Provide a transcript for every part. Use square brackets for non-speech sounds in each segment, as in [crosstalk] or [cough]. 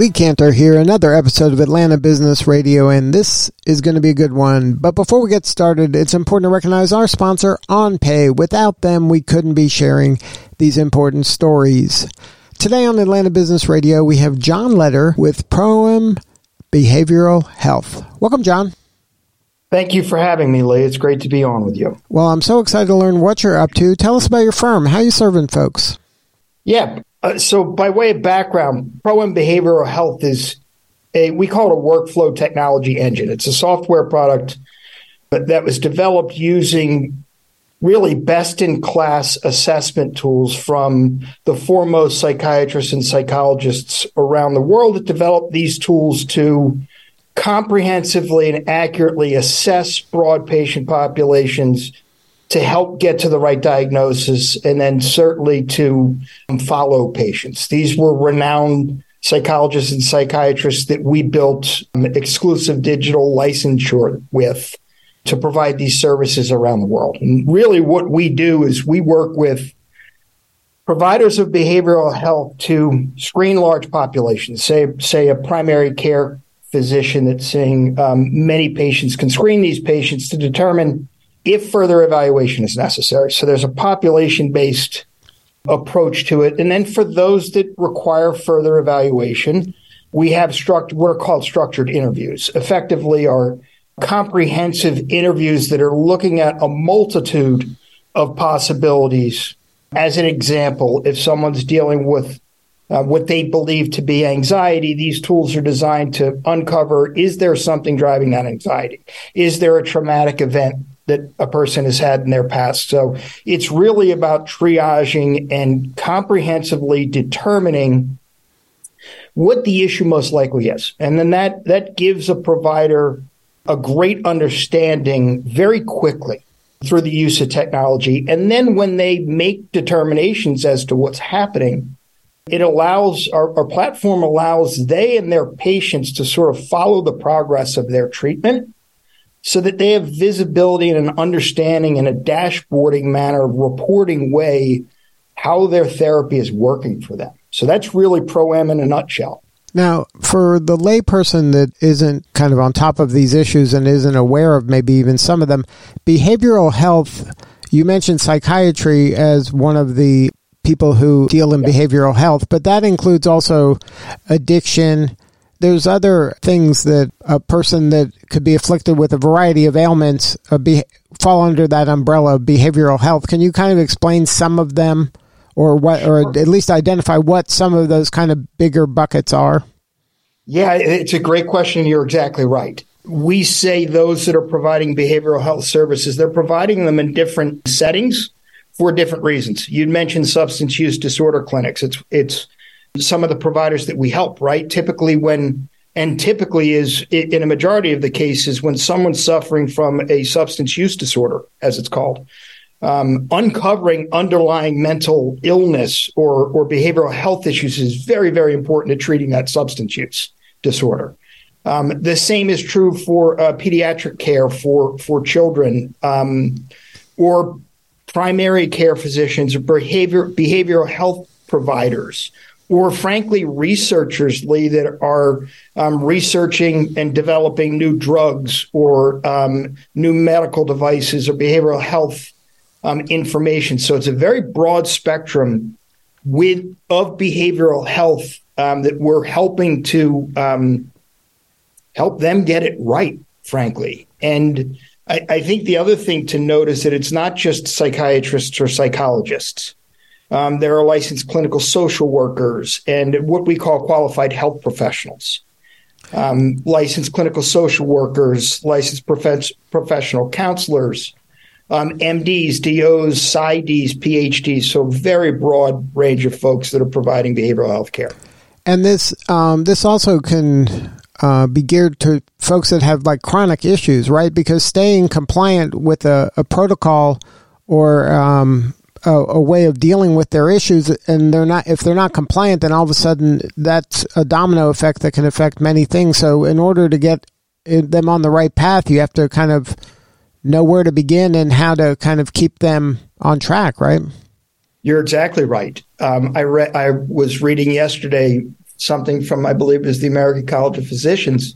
Lee Kantor here, another episode of Atlanta Business Radio, and this is going to be a good one. But before we get started, it's important to recognize our sponsor, OnPay. Without them, we couldn't be sharing these important stories. Today on Atlanta Business Radio, we have John Letter with Proem Behavioral Health. Welcome, John. Thank you for having me, Lee. It's great to be on with you. Well, I'm so excited to learn what you're up to. Tell us about your firm. How you serving folks? Yeah, uh, so, by way of background, Proem Behavioral Health is a we call it a workflow technology engine. It's a software product that was developed using really best in class assessment tools from the foremost psychiatrists and psychologists around the world that developed these tools to comprehensively and accurately assess broad patient populations to help get to the right diagnosis and then certainly to follow patients. These were renowned psychologists and psychiatrists that we built exclusive digital licensure with to provide these services around the world. And really, what we do is we work with providers of behavioral health to screen large populations, say, say a primary care physician that's seeing um, many patients can screen these patients to determine if further evaluation is necessary. So there's a population based approach to it. And then for those that require further evaluation, we have struct- what are called structured interviews, effectively are comprehensive interviews that are looking at a multitude of possibilities. As an example, if someone's dealing with uh, what they believe to be anxiety, these tools are designed to uncover is there something driving that anxiety? Is there a traumatic event that a person has had in their past. So it's really about triaging and comprehensively determining what the issue most likely is. And then that that gives a provider a great understanding very quickly through the use of technology. And then when they make determinations as to what's happening, it allows our, our platform allows they and their patients to sort of follow the progress of their treatment so that they have visibility and an understanding in a dashboarding manner, of reporting way, how their therapy is working for them. So that's really Proem in a nutshell. Now, for the layperson that isn't kind of on top of these issues and isn't aware of maybe even some of them, behavioral health, you mentioned psychiatry as one of the people who deal in yeah. behavioral health, but that includes also addiction, there's other things that a person that could be afflicted with a variety of ailments uh, be, fall under that umbrella of behavioral health. Can you kind of explain some of them, or what, or at least identify what some of those kind of bigger buckets are? Yeah, it's a great question. You're exactly right. We say those that are providing behavioral health services, they're providing them in different settings for different reasons. You mentioned substance use disorder clinics. It's it's some of the providers that we help, right? Typically, when and typically is in a majority of the cases when someone's suffering from a substance use disorder, as it's called, um, uncovering underlying mental illness or or behavioral health issues is very very important to treating that substance use disorder. Um, the same is true for uh, pediatric care for for children um, or primary care physicians or behavior behavioral health providers or frankly, researchers, Lee, that are um, researching and developing new drugs or um, new medical devices or behavioral health um, information. So it's a very broad spectrum with of behavioral health um, that we're helping to um, help them get it right, frankly. And I, I think the other thing to note is that it's not just psychiatrists or psychologists. Um, there are licensed clinical social workers and what we call qualified health professionals. Um, licensed clinical social workers, licensed prof- professional counselors, um, MDs, DOs, PsyDs, PhDs. So very broad range of folks that are providing behavioral health care. And this um, this also can uh, be geared to folks that have like chronic issues, right? Because staying compliant with a, a protocol or um, a, a, way of dealing with their issues, and they're not if they're not compliant, then all of a sudden that's a domino effect that can affect many things. So, in order to get them on the right path, you have to kind of know where to begin and how to kind of keep them on track, right? You're exactly right. Um, I read. I was reading yesterday something from I believe is the American College of Physicians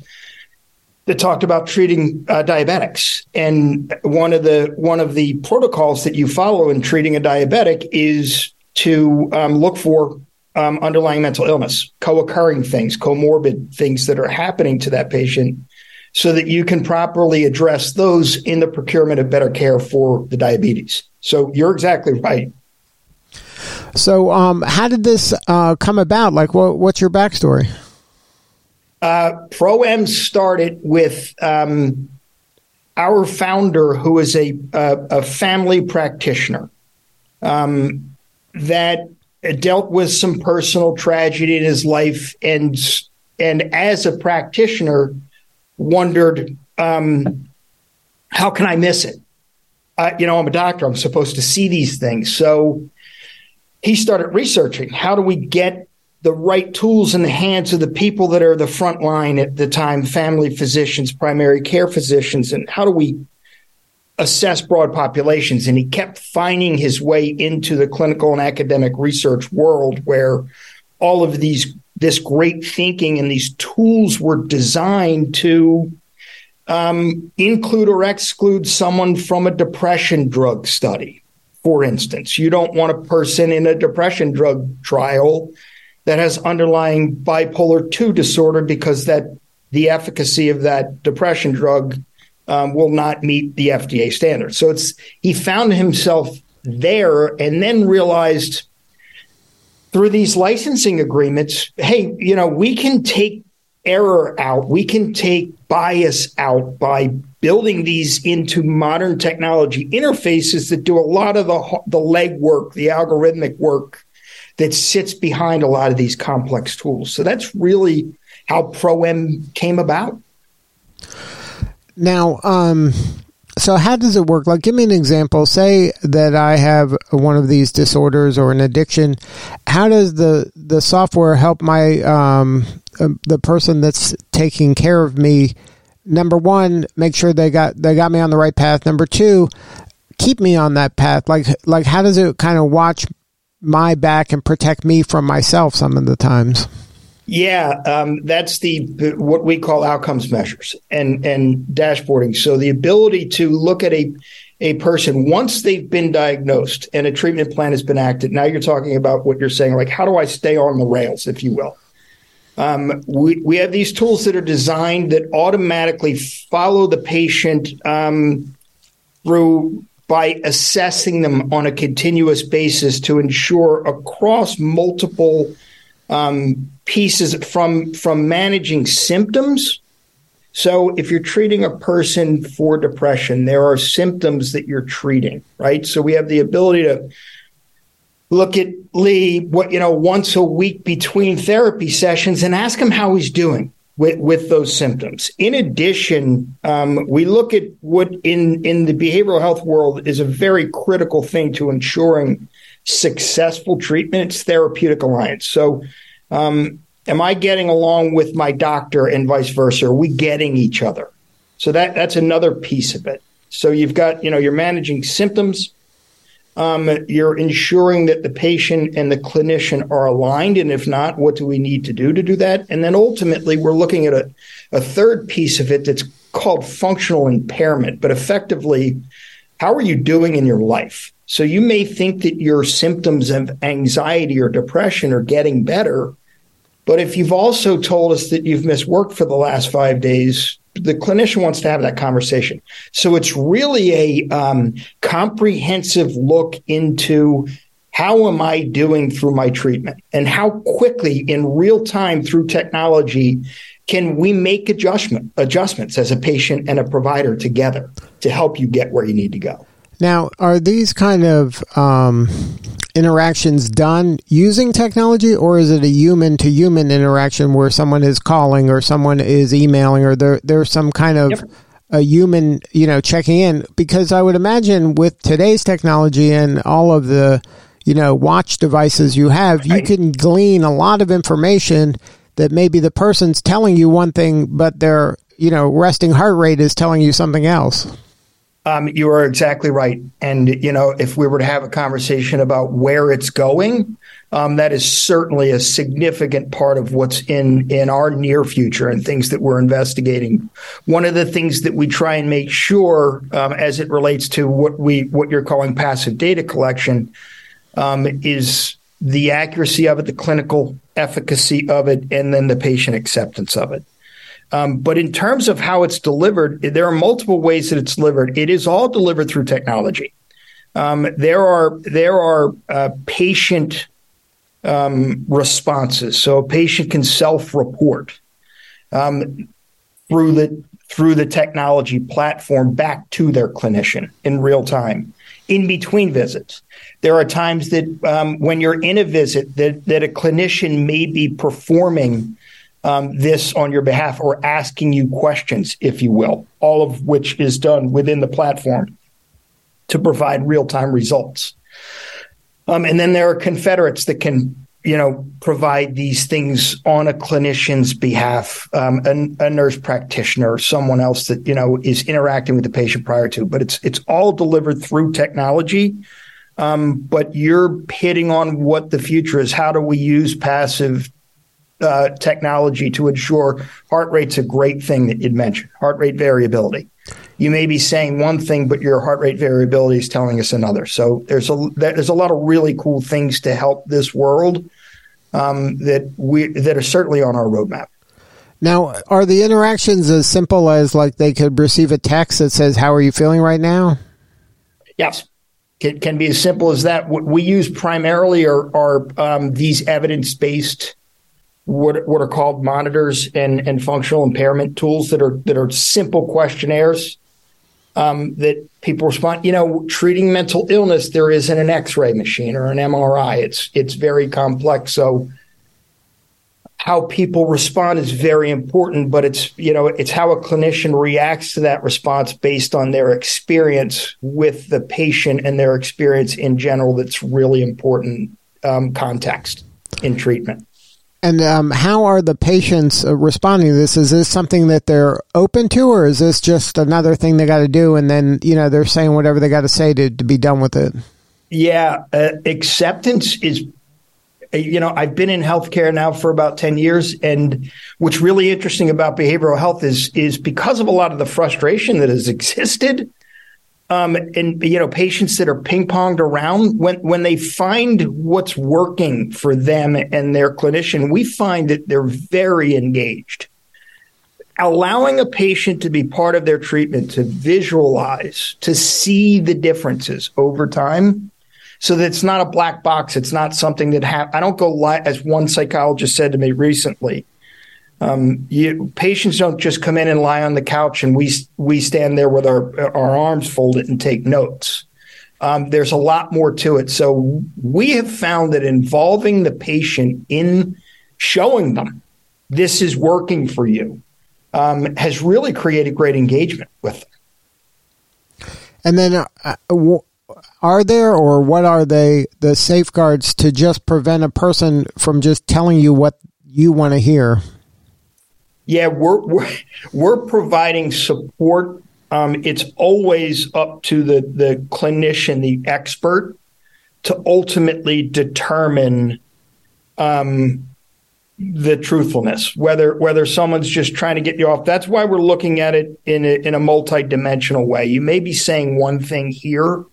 that talked about treating uh, diabetics, and one of the one of the protocols that you follow in treating a diabetic is to um, look for um, underlying mental illness, co-occurring things, comorbid things that are happening to that patient, so that you can properly address those in the procurement of better care for the diabetes. So you're exactly right. So, um, how did this uh, come about? Like, what, what's your backstory? Uh, Proem started with um, our founder, who is a, a, a family practitioner um, that dealt with some personal tragedy in his life, and and as a practitioner, wondered um, how can I miss it? Uh, you know, I'm a doctor. I'm supposed to see these things. So he started researching how do we get the right tools in the hands of the people that are the front line at the time family physicians primary care physicians and how do we assess broad populations? And he kept finding his way into the clinical and academic research world where all of these this great thinking and these tools were designed to um, include or exclude someone from a depression drug study for instance. You don't want a person in a depression drug trial that has underlying bipolar 2 disorder because that the efficacy of that depression drug um, will not meet the FDA standard. So it's he found himself there and then realized through these licensing agreements, hey, you know, we can take error out, we can take bias out by building these into modern technology interfaces that do a lot of the the legwork, the algorithmic work that sits behind a lot of these complex tools. So that's really how Proem came about. Now, um, so how does it work? Like, give me an example. Say that I have one of these disorders or an addiction. How does the the software help my um, uh, the person that's taking care of me? Number one, make sure they got they got me on the right path. Number two, keep me on that path. Like like how does it kind of watch my back and protect me from myself some of the times. Yeah, um, that's the what we call outcomes measures and and dashboarding. So the ability to look at a a person once they've been diagnosed and a treatment plan has been acted. Now you're talking about what you're saying, like how do I stay on the rails, if you will. Um, we we have these tools that are designed that automatically follow the patient um, through by assessing them on a continuous basis to ensure across multiple um, pieces from from managing symptoms. So if you're treating a person for depression, there are symptoms that you're treating, right? So we have the ability to look at Lee what you know once a week between therapy sessions and ask him how he's doing with, with those symptoms. In addition, um, we look at what in, in the behavioral health world is a very critical thing to ensuring successful treatment. It's therapeutic alliance. So, um, am I getting along with my doctor and vice versa? Are we getting each other? So that that's another piece of it. So you've got you know you're managing symptoms um, you're ensuring that the patient and the clinician are aligned. And if not, what do we need to do to do that? And then ultimately, we're looking at a, a third piece of it that's called functional impairment. But effectively, how are you doing in your life? So you may think that your symptoms of anxiety or depression are getting better. But if you've also told us that you've missed work for the last five days, the clinician wants to have that conversation. So it's really a um, comprehensive look into how am I doing through my treatment and how quickly in real time through technology can we make adjustment adjustments as a patient and a provider together to help you get where you need to go. Now, are these kind of um, interactions done using technology, or is it a human to human interaction where someone is calling or someone is emailing or there there's some kind of yep. a human, you know, checking in because I would imagine with today's technology and all of the, you know, watch devices you have, you can glean a lot of information that maybe the person's telling you one thing, but their, you know, resting heart rate is telling you something else. Um, you are exactly right. And, you know, if we were to have a conversation about where it's going, um, that is certainly a significant part of what's in, in our near future and things that we're investigating. One of the things that we try and make sure um, as it relates to what we what you're calling passive data collection um, is the accuracy of it, the clinical efficacy of it, and then the patient acceptance of it. Um, but in terms of how it's delivered, there are multiple ways that it's delivered. It is all delivered through technology. Um, there are there are uh, patient um, responses, so a patient can self-report um, through the through the technology platform back to their clinician in real time in between visits. There are times that um, when you're in a visit that, that a clinician may be performing um, this on your behalf or asking you questions, if you will, all of which is done within the platform to provide real time results. Um, and then there are confederates that can, you know, provide these things on a clinician's behalf, um, a, a, nurse practitioner, someone else that you know is interacting with the patient prior to. But it's it's all delivered through technology. Um, but you're hitting on what the future is. How do we use passive uh, technology to ensure heart rate's a great thing that you'd mentioned, heart rate variability. You may be saying one thing, but your heart rate variability is telling us another. So there's a there's a lot of really cool things to help this world um, that we that are certainly on our roadmap. Now, are the interactions as simple as like they could receive a text that says, "How are you feeling right now"? Yes, it can be as simple as that. What we use primarily are, are um, these evidence based what what are called monitors and and functional impairment tools that are that are simple questionnaires um, that people respond. You know, treating mental illness, there isn't an X-ray machine or an MRI. It's it's very complex. So how people respond is very important, but it's you know it's how a clinician reacts to that response based on their experience with the patient and their experience in general. That's really important um, context in treatment. And um, how are the patients uh, responding to this? Is this something that they're open to, or is this just another thing they got to do, and then you know they're saying whatever they got to say to to be done with it? Yeah, uh, acceptance is. Uh, you know, I've been in healthcare now for about ten years, and what's really interesting about behavioral health is is because of a lot of the frustration that has [laughs] existed um, and you know patients that are ping ponged around when when they find what's working for them and their clinician we find that they're very engaged. Allowing a patient to be part of their treatment to visualize to see the differences over time so that it's not a black box it's not something that ha- i don't go li- as one psychologist said to me recently um, you, patients don't just come in and lie on the couch and we we stand there with our our arms folded and take notes. Um, there's a lot more to it. So we have found that involving the patient in showing them this is working for you um, has really created great engagement with them. And then, uh, are there or what are they the safeguards to just prevent a person from just telling you what you want to hear? Yeah, we're we're, we're providing support. Um, it's always up to the the clinician, the expert, to ultimately determine um, the truthfulness. Whether whether someone's just trying to get you off. That's why we're looking at it in a, in a multidimensional way. You may be saying one thing here,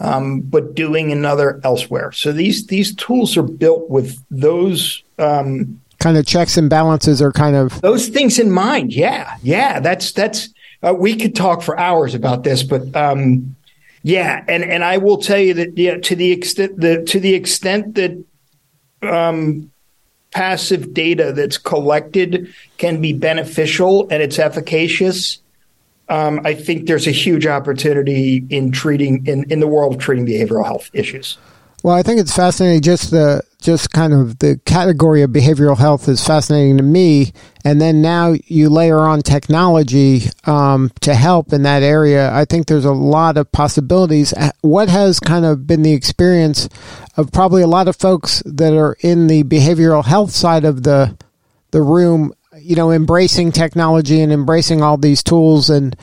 um, but doing another elsewhere. So these these tools are built with those um, kind of checks and balances are kind of those things in mind. Yeah, yeah, that's that's. Uh, we could talk for hours about this, but um, yeah, and and I will tell you that yeah, to the extent the to the extent that um, passive data that's collected can be beneficial and it's efficacious. Um, I think there's a huge opportunity in treating in, in the world of treating behavioral health issues. Well, I think it's fascinating just the just kind of the category of behavioral health is fascinating to me. And then now you layer on technology um, to help in that area. I think there's a lot of possibilities. What has kind of been the experience of probably a lot of folks that are in the behavioral health side of the the room? You know, embracing technology and embracing all these tools and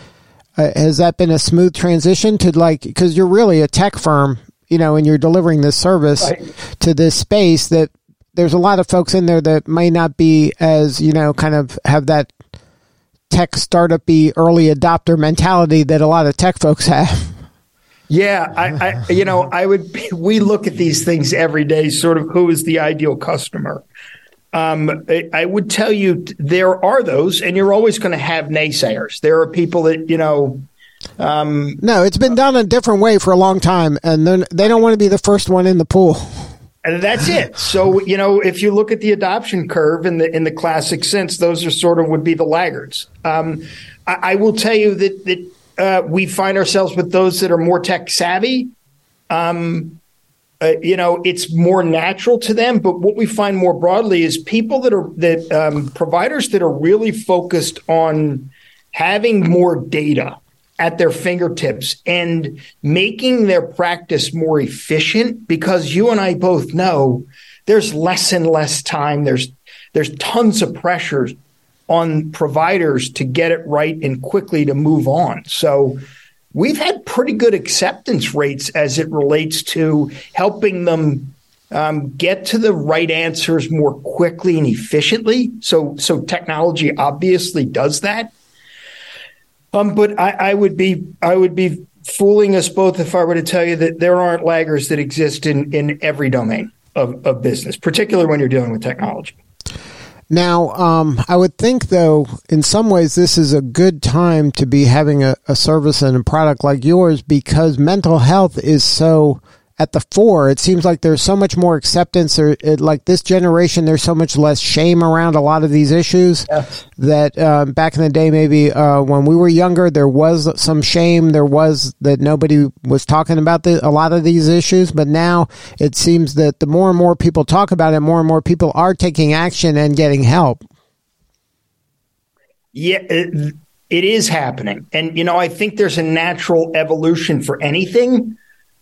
uh, has that been a smooth transition to like because you're really a tech firm you know, and you're delivering this service right. to this space that there's a lot of folks in there that may not be as, you know, kind of have that tech startup early adopter mentality that a lot of tech folks have. Yeah, I, I, you know, I would. We look at these things every day. Sort of, who is the ideal customer? Um, I, I would tell you there are those, and you're always going to have naysayers. There are people that you know um, no, it's been done a different way for a long time, and they don't want to be the first one in the pool. And that's it. So you know, if you look at the adoption curve in the in the classic sense, those are sort of would be the laggards. Um, I, I, will tell you that that uh, we find ourselves with those that are more tech savvy. Um, uh, you know, it's more natural to them. But what we find more broadly is people that are that um, providers that are really focused on having more data at their fingertips and making their practice more efficient because you and I both know there's less and less time. There's there's tons of pressures on providers to get it right and quickly to move on. So we've had pretty good acceptance rates as it relates to helping them um, get to the right answers more quickly and efficiently. So so technology obviously does that. Um, but I, I would be I would be fooling us both if I were to tell you that there aren't laggers that exist in in every domain of, of business, particularly when you're dealing with technology. Now, um, I would think, though, in some ways, this is a good time to be having a, a service and a product like yours because mental health is so at the fore. It seems like there's so much more acceptance, or it, like this generation, there's so much less shame around a lot of these issues. Yes. That um, back in the day, maybe uh, when we were younger, there was some shame. There was that nobody was talking about the, a lot of these issues, but now it seems that the more and more people talk about it, more and more people are taking action and getting help. Yeah. It, it is happening. And, you know, I think there's a natural evolution for anything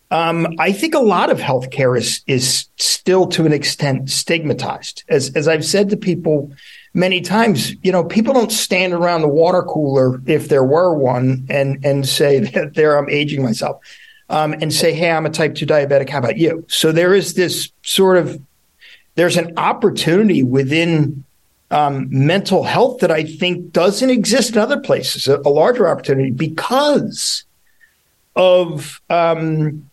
um, I think a lot of healthcare is is still to an extent stigmatized. As as I've said to people many times, you know, people don't stand around the water cooler if there were one and and say [laughs] that there I'm aging myself. Um, and say, hey, I'm a type 2 diabetic. How about you? So there is this sort of there's an opportunity within um, mental health that I think doesn't exist in other places, a, a larger opportunity because of um,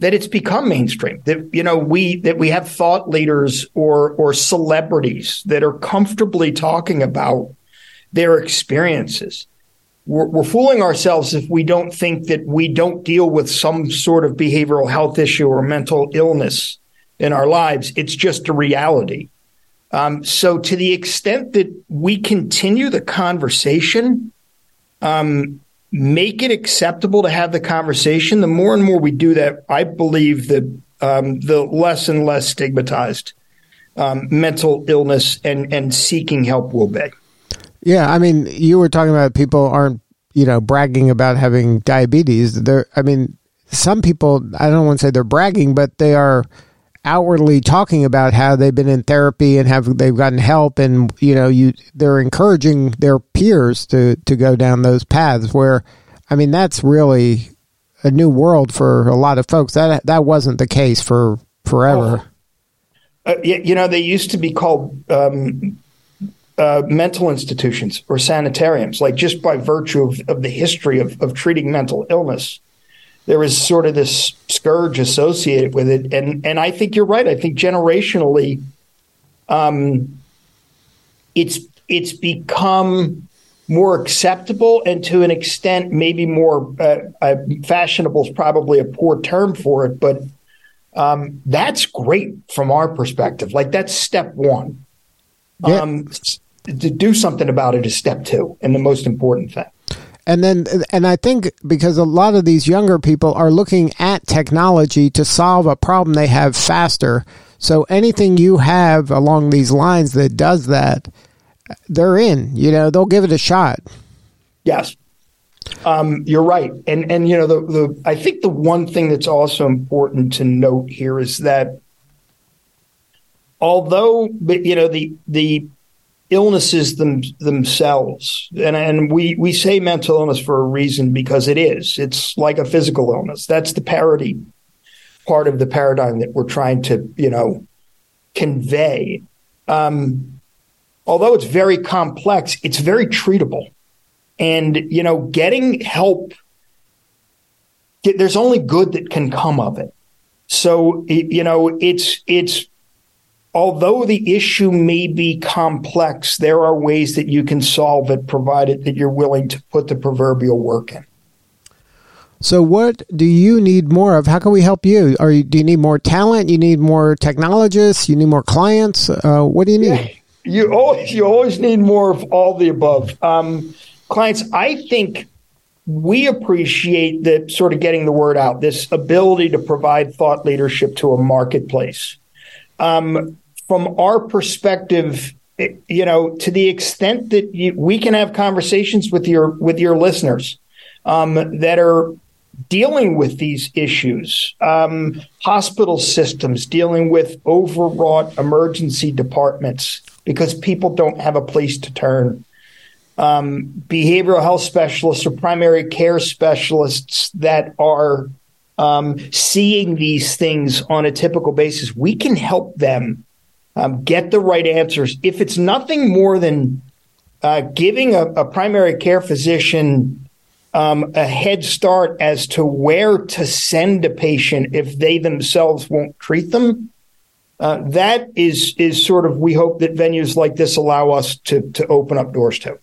that it's become mainstream that you know we that we have thought leaders or or celebrities that are comfortably talking about their experiences. We're, we're, fooling ourselves if we don't think that we don't deal with some sort of behavioral health issue or mental illness in our lives. It's just a reality. Um, so to the extent that we continue the conversation um, make it acceptable to have the conversation, the more and more we do that, I believe that um, the less and less stigmatized um, mental illness and, and seeking help will be. Yeah, I mean, you were talking about people aren't, you know, bragging about having diabetes. They're, I mean, some people, I don't want to say they're bragging, but they are outwardly talking about how they've been in therapy and have they've gotten help and you know you they're encouraging their peers to to go down those paths where I mean that's really a new world for a lot of folks that that wasn't the case for forever. Uh, you know they used to be called um, uh, mental institutions or sanitariums like just by virtue of, of the history of, of treating mental illness there was sort of this scourge associated with it. And and I think you're right. I think generationally, um, it's it's become more acceptable and to an extent maybe more uh, uh, fashionable is probably a poor term for it, but um, that's great from our perspective. Like that's step one. Yeah. Um, to do something about it is step two, and the most important thing and then and I think because a lot of these younger people are looking at technology to solve a problem they have faster. So anything you have along these lines that does that, they're in. You know, they'll give it a shot. Yes. Um, you're right, and and you know the the I think the one thing that's also important to note here is that although you know the the illnesses them, themselves. And and we we say mental illness for a reason because it is. It's like a physical illness. That's the parity part of the paradigm that we're trying to you know convey. Um, although it's very complex it's very treatable. And you know getting help there's only good that can come of it. So you know it's it's although the issue may be complex, there are ways that you can solve it, provided that you're willing to put the proverbial work in. So, what do you need more of? How can we help you? Are you, do you need more talent? You need more technologists? You need more clients? Uh, what do you need? Yeah, you always you always need more of all the above. Um, clients, I think we appreciate the sort of getting the word out. This ability to provide thought leadership to a marketplace um, from our perspective, you know, to the extent that you, we can have conversations with your with your listeners um, that are dealing with these issues, um, hospital systems dealing with overwrought emergency departments because people don't have a place to turn. Um, behavioral health specialists or primary care specialists that are um, seeing these things on a typical basis, we can help them um, get the right answers. If it's nothing more than uh, giving a, a, primary care physician um, a head start as to where to send a patient if they themselves won't treat them, uh, that is is sort of we hope that venues like this allow us to to open up doors to.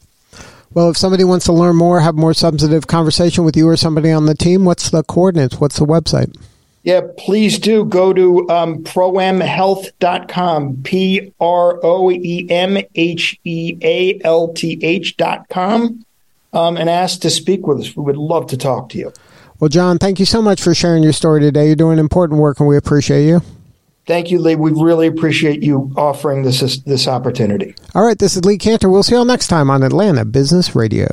Well, if somebody wants to learn more, have more substantive conversation with you or somebody on the team, what's the coordinates? What's the website? Yeah, please do go to um, proemhealth.com, P R O E M H E A L T H.com, um, and ask to speak with us. We would love to talk to you. Well, John, thank you so much for sharing your story today. You're doing important work, and we appreciate you. Thank you, Lee. We really appreciate you offering this this opportunity. All right, this is Lee Kantor. We'll see you all next time on Atlanta Business Radio.